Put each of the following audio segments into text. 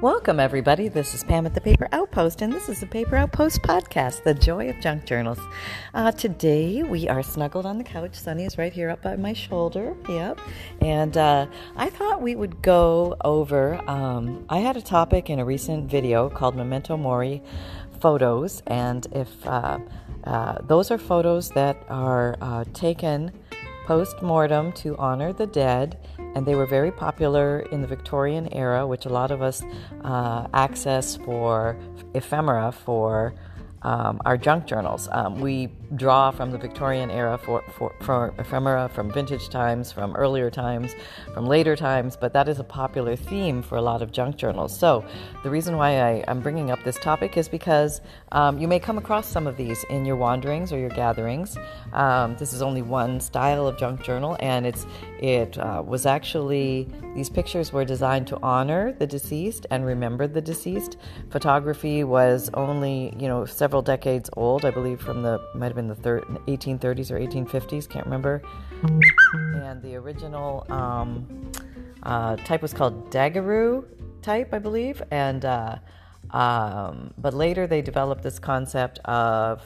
Welcome, everybody. This is Pam at the Paper Outpost, and this is the Paper Outpost podcast, The Joy of Junk Journals. Uh, today, we are snuggled on the couch. Sunny is right here up by my shoulder. Yep. And uh, I thought we would go over. Um, I had a topic in a recent video called Memento Mori photos, and if uh, uh those are photos that are uh, taken post mortem to honor the dead and they were very popular in the Victorian era, which a lot of us uh, access for ephemera for um, our junk journals. Um, we draw from the Victorian era for, for, for, ephemera, from vintage times, from earlier times, from later times, but that is a popular theme for a lot of junk journals. So, the reason why I, am bringing up this topic is because um, you may come across some of these in your wanderings or your gatherings. Um, this is only one style of junk journal, and it's it uh, was actually these pictures were designed to honor the deceased and remember the deceased. Photography was only you know several decades old, I believe, from the might have been the thir- 1830s or 1850s, can't remember. And the original um, uh, type was called Daguerreau type, I believe. And uh, um, but later they developed this concept of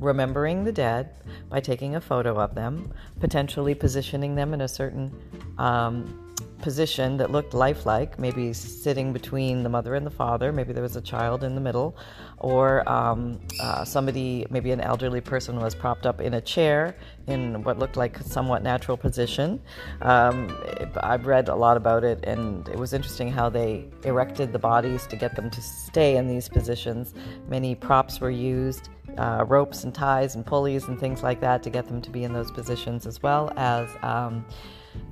remembering the dead by taking a photo of them, potentially positioning them in a certain um, position that looked lifelike, maybe sitting between the mother and the father, maybe there was a child in the middle, or um, uh, somebody, maybe an elderly person, was propped up in a chair in what looked like a somewhat natural position. Um, I've read a lot about it, and it was interesting how they erected the bodies to get them to stay in these positions. Many props were used. Uh, ropes and ties and pulleys and things like that to get them to be in those positions, as well as um,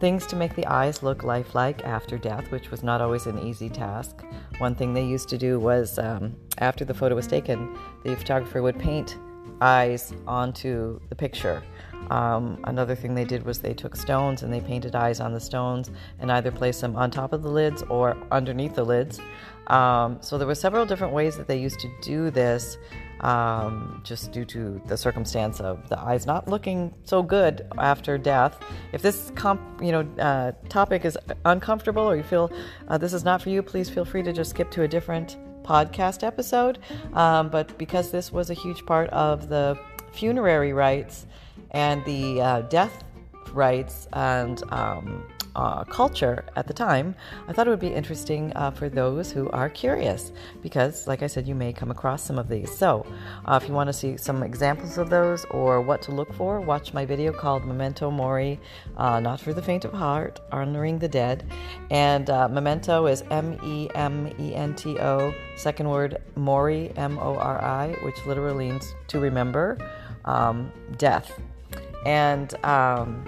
Things to make the eyes look lifelike after death, which was not always an easy task. One thing they used to do was, um, after the photo was taken, the photographer would paint eyes onto the picture. Um, another thing they did was they took stones and they painted eyes on the stones and either placed them on top of the lids or underneath the lids. Um, so there were several different ways that they used to do this um, just due to the circumstance of the eyes not looking so good after death. If this comp, you know uh, topic is uncomfortable or you feel uh, this is not for you, please feel free to just skip to a different podcast episode. Um, but because this was a huge part of the funerary rites and the uh, death rites and um, uh, culture at the time, I thought it would be interesting uh, for those who are curious because, like I said, you may come across some of these. So, uh, if you want to see some examples of those or what to look for, watch my video called Memento Mori, uh, Not for the Faint of Heart, Honoring the Dead. And uh, Memento is M E M E N T O, second word Mori, M O R I, which literally means to remember um, death. And um,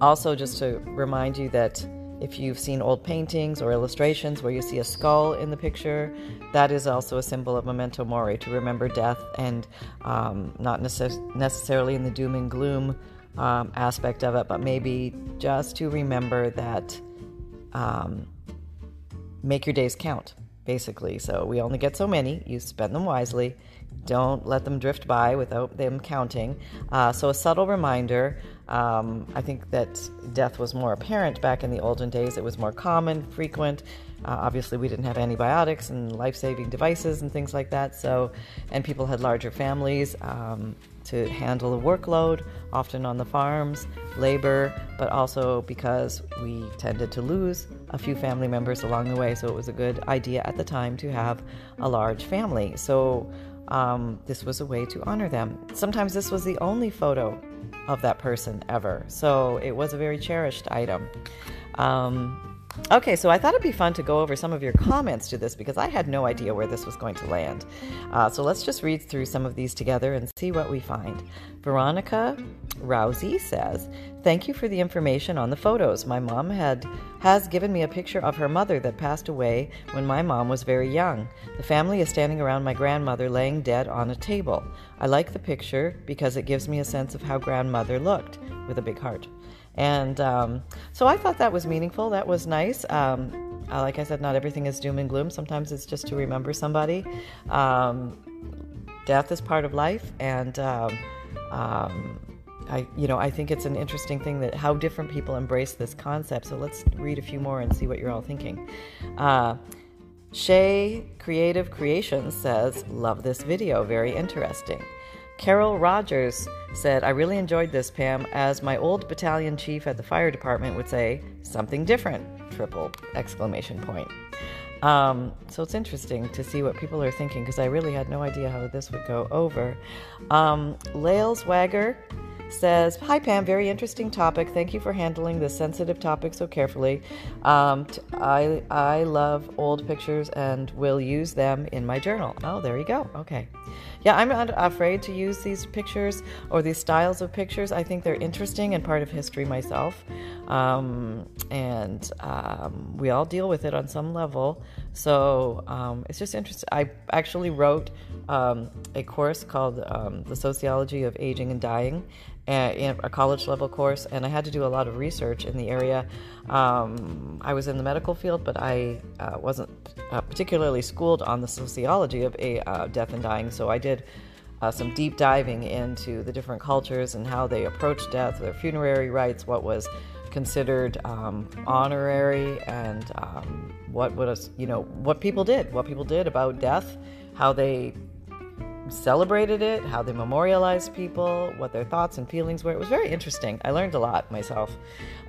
also, just to remind you that if you've seen old paintings or illustrations where you see a skull in the picture, that is also a symbol of memento mori, to remember death and um, not necess- necessarily in the doom and gloom um, aspect of it, but maybe just to remember that um, make your days count, basically. So we only get so many, you spend them wisely. Don't let them drift by without them counting. Uh, so, a subtle reminder um, I think that death was more apparent back in the olden days. It was more common, frequent. Uh, obviously, we didn't have antibiotics and life saving devices and things like that. So, and people had larger families um, to handle the workload, often on the farms, labor, but also because we tended to lose a few family members along the way. So, it was a good idea at the time to have a large family. So, um, this was a way to honor them. Sometimes this was the only photo of that person ever. So it was a very cherished item. Um, Okay, so I thought it'd be fun to go over some of your comments to this because I had no idea where this was going to land. Uh, so let's just read through some of these together and see what we find. Veronica Rousey says, "Thank you for the information on the photos. My mom had has given me a picture of her mother that passed away when my mom was very young. The family is standing around my grandmother laying dead on a table. I like the picture because it gives me a sense of how grandmother looked with a big heart." And um, so I thought that was meaningful. That was nice. Um, uh, like I said, not everything is doom and gloom. Sometimes it's just to remember somebody. Um, death is part of life, and um, um, I, you know, I think it's an interesting thing that how different people embrace this concept. So let's read a few more and see what you're all thinking. Uh, Shay Creative Creations says, Love this video, very interesting. Carol Rogers said, I really enjoyed this, Pam. As my old battalion chief at the fire department would say, something different, triple exclamation point. Um, so it's interesting to see what people are thinking because I really had no idea how this would go over. Um, Lales Wagger says, Hi Pam, very interesting topic. Thank you for handling this sensitive topic so carefully. Um, t- I, I love old pictures and will use them in my journal. Oh, there you go. Okay. Yeah, I'm not afraid to use these pictures or these styles of pictures. I think they're interesting and part of history myself. Um, and um, we all deal with it on some level. So um, it's just interesting. I actually wrote um, a course called um, The Sociology of Aging and Dying a college level course, and I had to do a lot of research in the area. Um, I was in the medical field, but I uh, wasn't uh, particularly schooled on the sociology of a, uh, death and dying, so I did. Uh, some deep diving into the different cultures and how they approached death, their funerary rites, what was considered um, honorary, and um, what was you know what people did, what people did about death, how they celebrated it, how they memorialized people, what their thoughts and feelings were. It was very interesting. I learned a lot myself.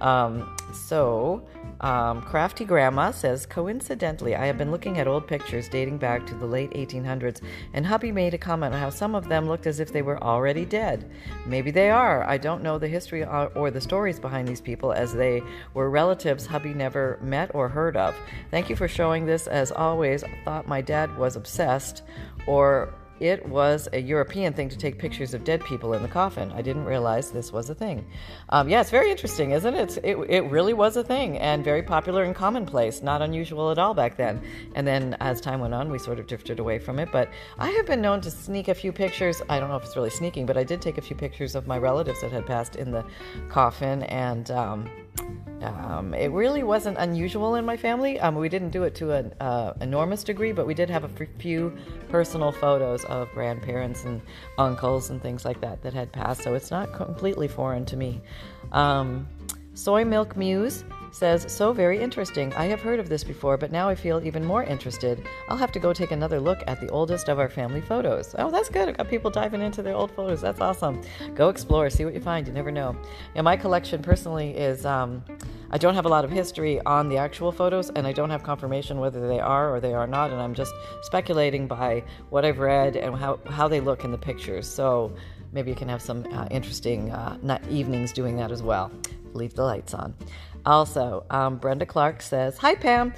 Um, so, um, Crafty Grandma says, coincidentally, I have been looking at old pictures dating back to the late 1800s, and hubby made a comment on how some of them looked as if they were already dead. Maybe they are. I don't know the history or the stories behind these people, as they were relatives hubby never met or heard of. Thank you for showing this. As always, I thought my dad was obsessed or it was a European thing to take pictures of dead people in the coffin. I didn't realize this was a thing. Um, yeah, it's very interesting, isn't it? it? It really was a thing and very popular and commonplace, not unusual at all back then. And then as time went on, we sort of drifted away from it. But I have been known to sneak a few pictures. I don't know if it's really sneaking, but I did take a few pictures of my relatives that had passed in the coffin and. Um, um, it really wasn't unusual in my family. Um, we didn't do it to an uh, enormous degree, but we did have a few personal photos of grandparents and uncles and things like that that had passed. So it's not completely foreign to me. Um, Soy Milk Muse says, So very interesting. I have heard of this before, but now I feel even more interested. I'll have to go take another look at the oldest of our family photos. Oh, that's good. I've got people diving into their old photos. That's awesome. Go explore, see what you find. You never know. Yeah, my collection personally is. Um, I don't have a lot of history on the actual photos, and I don't have confirmation whether they are or they are not, and I'm just speculating by what I've read and how, how they look in the pictures. So maybe you can have some uh, interesting uh, evenings doing that as well. Leave the lights on. Also, um, Brenda Clark says, Hi, Pam.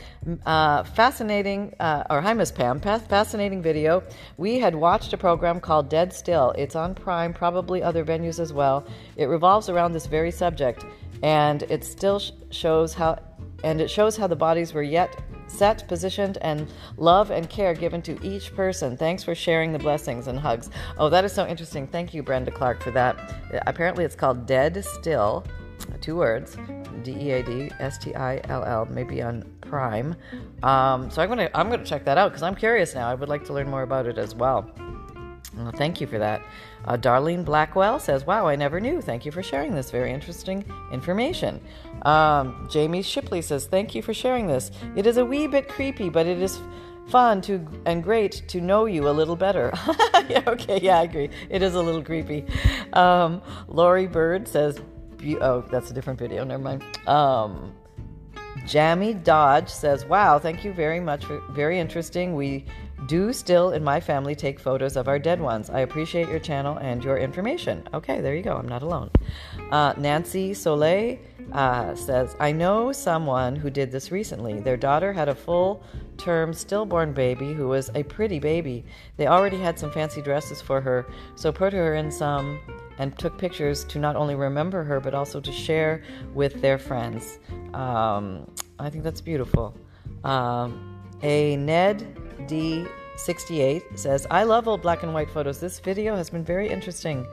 Uh, fascinating, uh, or hi, Miss Pam. Fascinating video. We had watched a program called Dead Still. It's on Prime, probably other venues as well. It revolves around this very subject, and it still sh- shows how, and it shows how the bodies were yet set, positioned, and love and care given to each person. Thanks for sharing the blessings and hugs. Oh, that is so interesting. Thank you, Brenda Clark, for that. Apparently, it's called Dead Still two words, D E A D S T I L L, maybe on Prime. Um, so I'm gonna I'm gonna check that out because I'm curious now. I would like to learn more about it as well. Well thank you for that. Uh, Darlene Blackwell says, "Wow, I never knew. Thank you for sharing this very interesting information." Um, Jamie Shipley says, "Thank you for sharing this. It is a wee bit creepy, but it is." fun to and great to know you a little better. yeah, okay, yeah, I agree. It is a little creepy. Um, Lori Bird says, oh, that's a different video. Never mind. Um, Jammy Dodge says, "Wow, thank you very much. For, very interesting. We do still in my family take photos of our dead ones. I appreciate your channel and your information. Okay, there you go. I'm not alone. Uh, Nancy Soleil uh, says, I know someone who did this recently. Their daughter had a full term stillborn baby who was a pretty baby. They already had some fancy dresses for her, so put her in some and took pictures to not only remember her but also to share with their friends. Um, I think that's beautiful. Um, a Ned D68 says, I love old black and white photos. This video has been very interesting.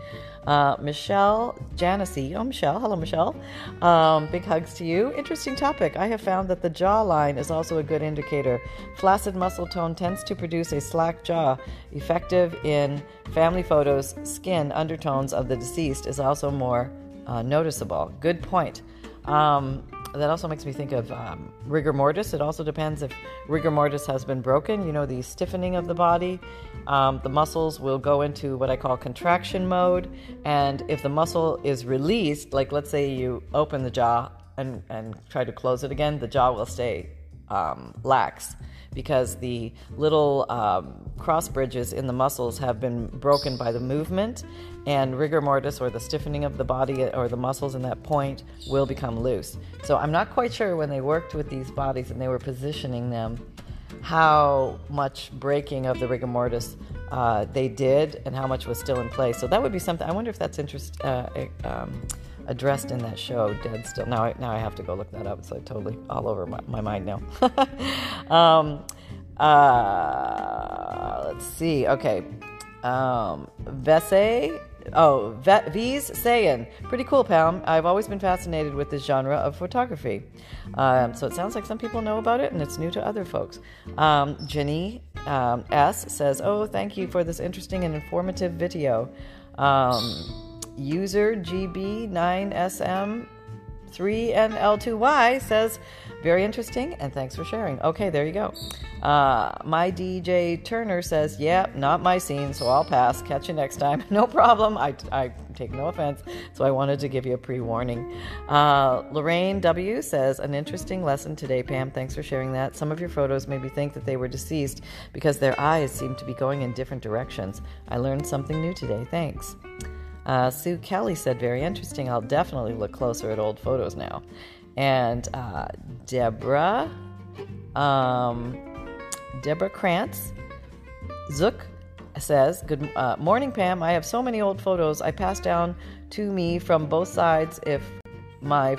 Uh, Michelle Janesy. Oh, Michelle. Hello, Michelle. Um, big hugs to you. Interesting topic. I have found that the jawline is also a good indicator. Flaccid muscle tone tends to produce a slack jaw. Effective in family photos, skin undertones of the deceased is also more uh, noticeable. Good point. Um, that also makes me think of um, rigor mortis. It also depends if rigor mortis has been broken. You know, the stiffening of the body, um, the muscles will go into what I call contraction mode. And if the muscle is released, like let's say you open the jaw and, and try to close it again, the jaw will stay um, lax because the little um, cross bridges in the muscles have been broken by the movement, and rigor mortis or the stiffening of the body or the muscles in that point will become loose. So I'm not quite sure when they worked with these bodies and they were positioning them how much breaking of the rigor mortis uh, they did and how much was still in place. So that would be something. I wonder if that's interest. Uh, um, addressed in that show, Dead Still. Now, I, now I have to go look that up. It's like totally all over my, my mind now. um, uh, let's see. Okay. Um, Vese. Oh, V's saying, pretty cool, Pam. I've always been fascinated with this genre of photography. Um, so it sounds like some people know about it and it's new to other folks. Um, Jenny um, S says, Oh, thank you for this interesting and informative video. Um, User GB9SM3NL2Y says, very interesting and thanks for sharing. Okay, there you go. Uh, my DJ Turner says, yep, yeah, not my scene, so I'll pass. Catch you next time. No problem. I, I take no offense, so I wanted to give you a pre warning. Uh, Lorraine W says, an interesting lesson today, Pam. Thanks for sharing that. Some of your photos made me think that they were deceased because their eyes seem to be going in different directions. I learned something new today. Thanks. Uh, Sue Kelly said, Very interesting. I'll definitely look closer at old photos now. And uh, Deborah, um, Deborah Krantz, Zook says, Good uh, morning, Pam. I have so many old photos I passed down to me from both sides. If my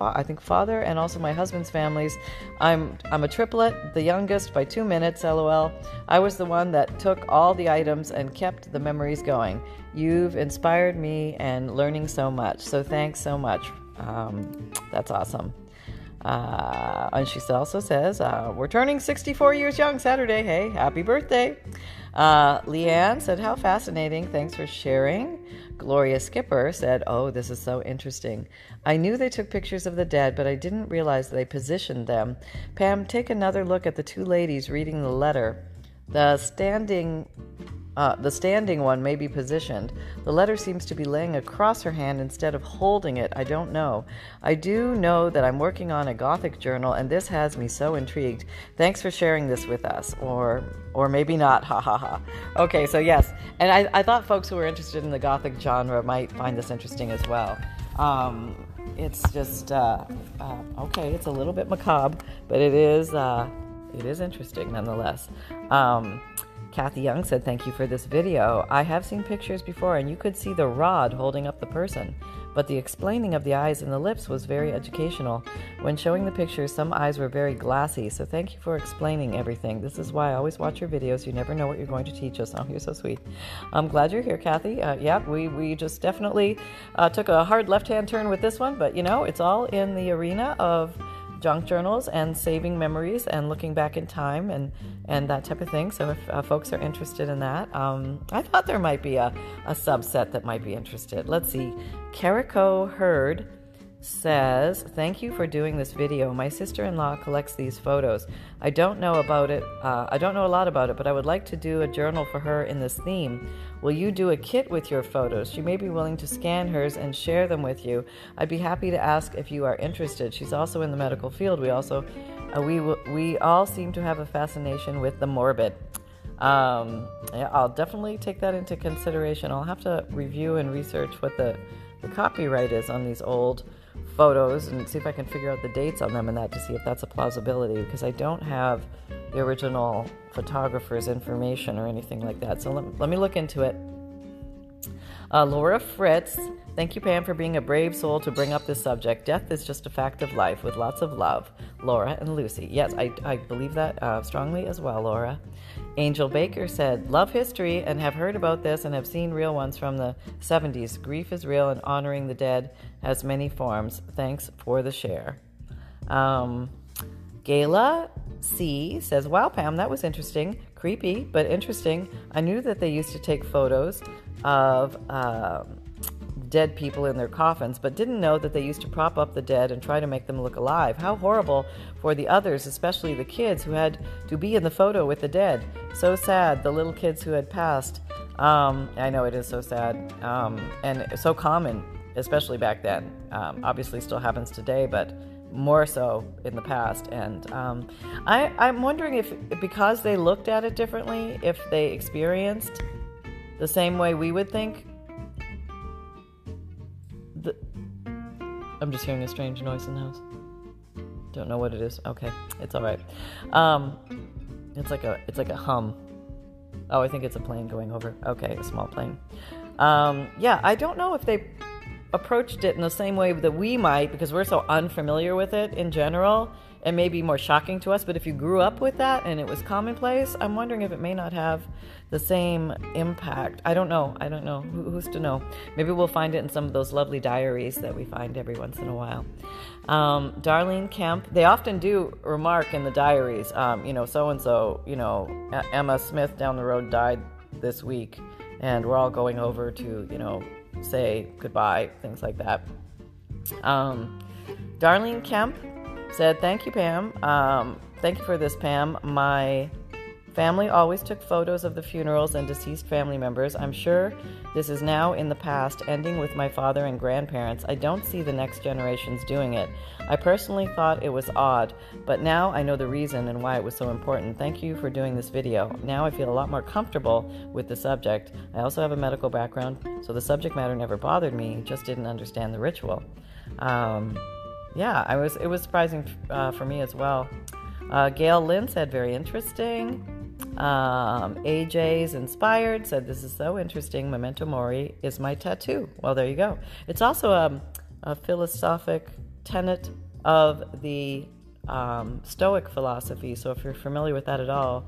I think father and also my husband's families. I'm I'm a triplet, the youngest by 2 minutes, lol. I was the one that took all the items and kept the memories going. You've inspired me and learning so much. So thanks so much. Um, that's awesome. Uh, and she also says, uh, We're turning 64 years young Saturday. Hey, happy birthday. Uh, Leanne said, How fascinating. Thanks for sharing. Gloria Skipper said, Oh, this is so interesting. I knew they took pictures of the dead, but I didn't realize they positioned them. Pam, take another look at the two ladies reading the letter. The standing uh, the standing one may be positioned. The letter seems to be laying across her hand instead of holding it. I don't know. I do know that I'm working on a Gothic journal, and this has me so intrigued. Thanks for sharing this with us, or or maybe not. Ha ha ha. Okay, so yes, and I, I thought folks who were interested in the Gothic genre might find this interesting as well. Um, it's just uh, uh, okay. It's a little bit macabre, but it is uh, it is interesting nonetheless. Um, Kathy Young said, Thank you for this video. I have seen pictures before, and you could see the rod holding up the person, but the explaining of the eyes and the lips was very educational. When showing the pictures, some eyes were very glassy, so thank you for explaining everything. This is why I always watch your videos. You never know what you're going to teach us. Oh, you're so sweet. I'm glad you're here, Kathy. Uh, yeah, we, we just definitely uh, took a hard left hand turn with this one, but you know, it's all in the arena of junk journals and saving memories and looking back in time and, and that type of thing. So if uh, folks are interested in that, um, I thought there might be a, a subset that might be interested. Let's see. Carico Hurd says, Thank you for doing this video. My sister in law collects these photos. I don't know about it, uh, I don't know a lot about it, but I would like to do a journal for her in this theme. Will you do a kit with your photos? She may be willing to scan hers and share them with you. I'd be happy to ask if you are interested. She's also in the medical field. We also, uh, we, we all seem to have a fascination with the morbid. Um, I'll definitely take that into consideration. I'll have to review and research what the, the copyright is on these old photos and see if I can figure out the dates on them and that to see if that's a plausibility because I don't have the original photographer's information or anything like that. So let, let me look into it. Uh, Laura Fritz, thank you, Pam, for being a brave soul to bring up this subject. Death is just a fact of life with lots of love. Laura and Lucy. Yes, I, I believe that uh, strongly as well, Laura. Angel Baker said, Love history and have heard about this and have seen real ones from the 70s. Grief is real and honoring the dead has many forms. Thanks for the share. Um, C says, Wow, Pam, that was interesting. Creepy, but interesting. I knew that they used to take photos of. Uh, dead people in their coffins, but didn't know that they used to prop up the dead and try to make them look alive. How horrible for the others, especially the kids who had to be in the photo with the dead. So sad, the little kids who had passed. Um, I know it is so sad um, and so common, especially back then. Um, obviously, still happens today, but more so in the past. And um, I, I'm wondering if, because they looked at it differently, if they experienced the same way we would think. I'm just hearing a strange noise in the house. Don't know what it is. Okay, it's all right. Um, it's like a it's like a hum. Oh, I think it's a plane going over. Okay, a small plane. Um, yeah, I don't know if they approached it in the same way that we might because we're so unfamiliar with it in general. It may be more shocking to us, but if you grew up with that and it was commonplace, I'm wondering if it may not have the same impact. I don't know. I don't know. who's to know? Maybe we'll find it in some of those lovely diaries that we find every once in a while. Um, Darlene Kemp, they often do remark in the diaries, um, you know, so and so, you know, Emma Smith down the road died this week, and we're all going over to, you know, say goodbye, things like that. Um, Darlene Kemp said, Thank you, Pam. Um, thank you for this, Pam. My family always took photos of the funerals and deceased family members. I'm sure this is now in the past, ending with my father and grandparents. I don't see the next generations doing it. I personally thought it was odd, but now I know the reason and why it was so important. Thank you for doing this video. Now I feel a lot more comfortable with the subject. I also have a medical background, so the subject matter never bothered me, just didn't understand the ritual. Um, yeah, I was. It was surprising uh, for me as well. Uh, Gail Lynn said, "Very interesting." Um, AJ's inspired said, "This is so interesting. Memento mori is my tattoo." Well, there you go. It's also a, a philosophic tenet of the um, Stoic philosophy. So if you're familiar with that at all,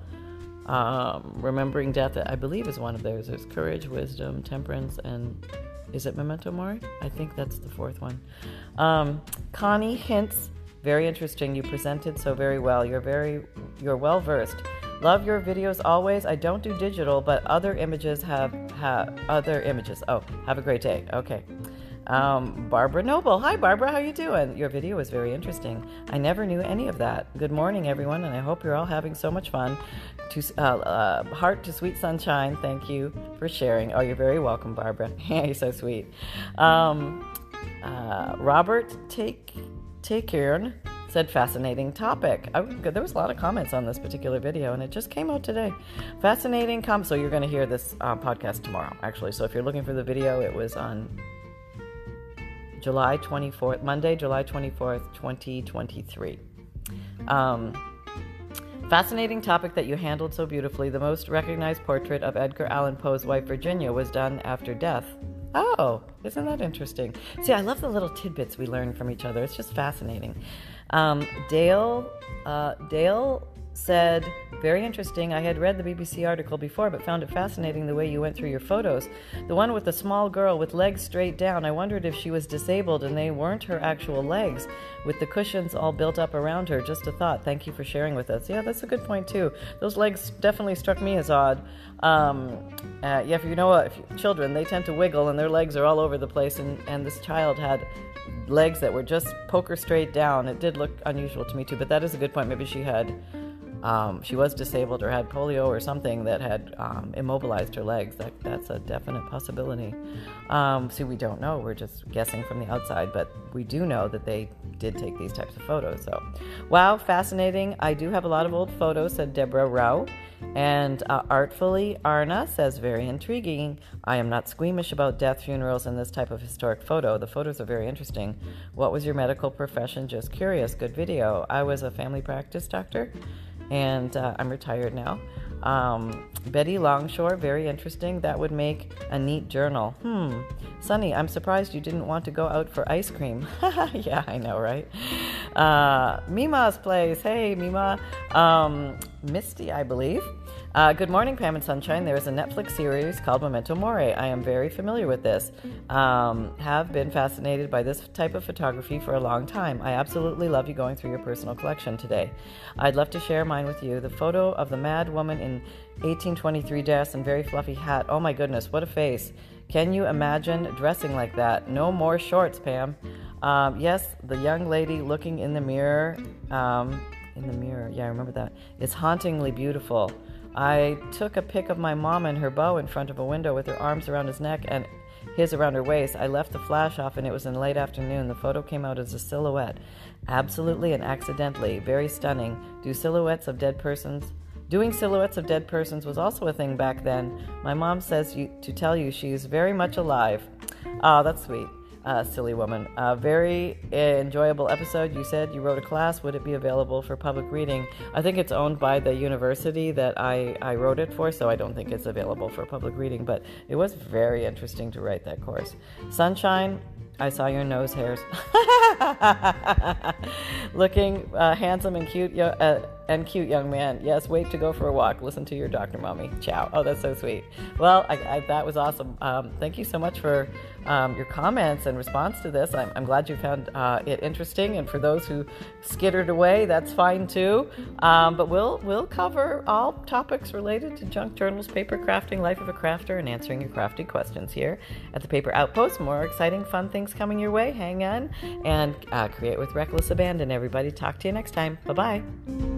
um, remembering death, I believe, is one of those. There's courage, wisdom, temperance, and is it Memento Mori? I think that's the fourth one. Um, Connie hints. Very interesting. You presented so very well. You're very, you're well versed. Love your videos always. I don't do digital, but other images have have other images. Oh, have a great day. Okay. Um, Barbara Noble. Hi, Barbara. How you doing? Your video was very interesting. I never knew any of that. Good morning, everyone, and I hope you're all having so much fun. To uh, uh, heart to sweet sunshine. Thank you for sharing. Oh, you're very welcome, Barbara. you're so sweet. Um, uh, Robert, take care said fascinating topic. I, there was a lot of comments on this particular video, and it just came out today. Fascinating com. So you're going to hear this uh, podcast tomorrow, actually. So if you're looking for the video, it was on July 24th, Monday, July 24th, 2023. Um, fascinating topic that you handled so beautifully. The most recognized portrait of Edgar Allan Poe's wife Virginia was done after death. Oh, isn't that interesting? See, I love the little tidbits we learn from each other. It's just fascinating. Um, Dale, uh, Dale said, Very interesting. I had read the BBC article before, but found it fascinating the way you went through your photos. The one with the small girl with legs straight down, I wondered if she was disabled and they weren't her actual legs, with the cushions all built up around her. Just a thought. Thank you for sharing with us. Yeah, that's a good point, too. Those legs definitely struck me as odd. Um, uh, yeah, if you know what, if children, they tend to wiggle and their legs are all over the place, and, and this child had legs that were just poker straight down. It did look unusual to me, too, but that is a good point. Maybe she had um, she was disabled or had polio or something that had um, immobilized her legs. That, that's a definite possibility. Um, see, we don't know. We're just guessing from the outside, but we do know that they did take these types of photos. So, wow, fascinating. I do have a lot of old photos, said Deborah Rao. And uh, artfully, Arna says, very intriguing. I am not squeamish about death, funerals, and this type of historic photo. The photos are very interesting. What was your medical profession? Just curious. Good video. I was a family practice doctor and uh, I'm retired now. Um, Betty Longshore, very interesting. That would make a neat journal. Hmm. Sunny, I'm surprised you didn't want to go out for ice cream. yeah, I know, right? Uh, Mima's place. Hey, Mima. Um, Misty, I believe. Uh, good morning, Pam and Sunshine. There is a Netflix series called Memento Mori. I am very familiar with this. Um, have been fascinated by this type of photography for a long time. I absolutely love you going through your personal collection today. I'd love to share mine with you. The photo of the mad woman in 1823 dress and very fluffy hat. Oh my goodness, what a face! Can you imagine dressing like that? No more shorts, Pam. Um, yes, the young lady looking in the mirror. Um, in the mirror, yeah, I remember that. Is hauntingly beautiful. I took a pic of my mom and her beau in front of a window with her arms around his neck and his around her waist. I left the flash off and it was in late afternoon. The photo came out as a silhouette. Absolutely and accidentally. Very stunning. Do silhouettes of dead persons? Doing silhouettes of dead persons was also a thing back then. My mom says you, to tell you she's very much alive. Ah, oh, that's sweet uh, silly woman. Uh, very enjoyable episode. You said you wrote a class. Would it be available for public reading? I think it's owned by the university that I, I wrote it for, so I don't think it's available for public reading. But it was very interesting to write that course. Sunshine, I saw your nose hairs. Looking uh, handsome and cute, uh, and cute young man. Yes, wait to go for a walk. Listen to your doctor, mommy. Ciao. Oh, that's so sweet. Well, I, I, that was awesome. Um, thank you so much for um, your comments and response to this. I'm, I'm glad you found uh, it interesting, and for those who skittered away, that's fine too. Um, but we'll we'll cover all topics related to junk journals, paper crafting, life of a crafter, and answering your crafty questions here at the Paper Outpost. More exciting, fun things coming your way. Hang on and uh, create with reckless abandon. Everybody, talk to you next time. Bye bye.